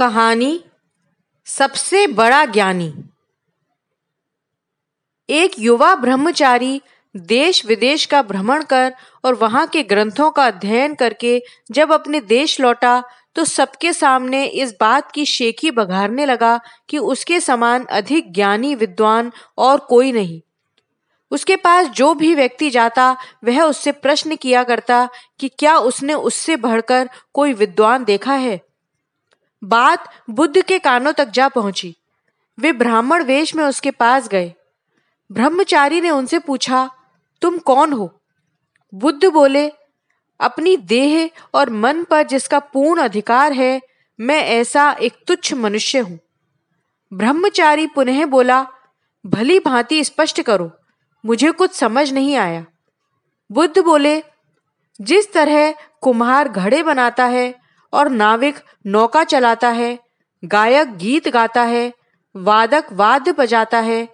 कहानी सबसे बड़ा ज्ञानी। एक युवा ब्रह्मचारी देश विदेश का भ्रमण कर और वहाँ के ग्रंथों का अध्ययन करके जब अपने देश लौटा तो सबके सामने इस बात की शेखी बघारने लगा कि उसके समान अधिक ज्ञानी, विद्वान और कोई नहीं। उसके पास जो भी व्यक्ति जाता, वह उससे प्रश्न किया करता कि क्या उसने उससे बढ़कर कोई विद्वान देखा है? बात बुद्ध के कानों तक जा पहुँची। वे ब्राह्मण वेश में उसके पास गए। ब्रह्मचारी ने उनसे पूछा, तुम कौन हो? बुद्ध बोले, अपनी देह और मन पर जिसका पूर्ण अधिकार है, मैं ऐसा एक तुच्छ मनुष्य हूँ। ब्रह्मचारी पुनः बोला, भली भांति स्पष्ट करो, मुझे कुछ समझ नहीं आया। बुद्ध बोले, जिस तरह कुम्हार घड़े बनाता है और नाविक नौका चलाता है, गायक गीत गाता है, वादक वाद्य बजाता है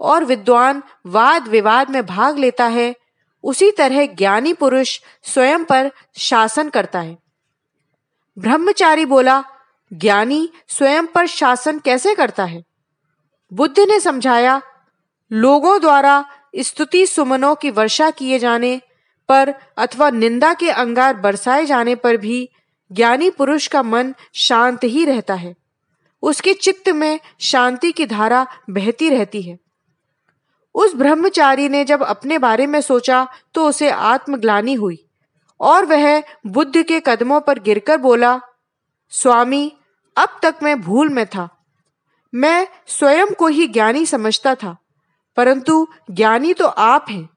और विद्वान वाद विवाद में भाग लेता है, उसी तरह ज्ञानी पुरुष स्वयं पर शासन करता है। ब्रह्मचारी बोला, ज्ञानी स्वयं पर शासन कैसे करता है? बुद्ध ने समझाया, लोगों द्वारा स्तुति सुमनों की वर्षा किए जाने पर अथवा निंदा के अंगार बरसाए जाने पर भी ज्ञानी पुरुष का मन शांत ही रहता है। उसके चित्त में शांति की धारा बहती रहती है। उस ब्रह्मचारी ने जब अपने बारे में सोचा तो उसे आत्मग्लानी हुई और वह बुद्ध के कदमों पर गिरकर बोला, स्वामी, अब तक मैं भूल में था। मैं स्वयं को ही ज्ञानी समझता था, परंतु ज्ञानी तो आप हैं।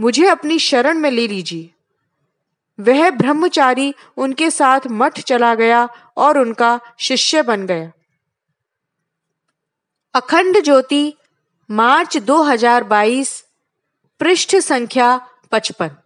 मुझे अपनी शरण में ले लीजिए। वह ब्रह्मचारी उनके साथ मठ चला गया और उनका शिष्य बन गया। अखंड ज्योति मार्च 2022 पृष्ठ संख्या 55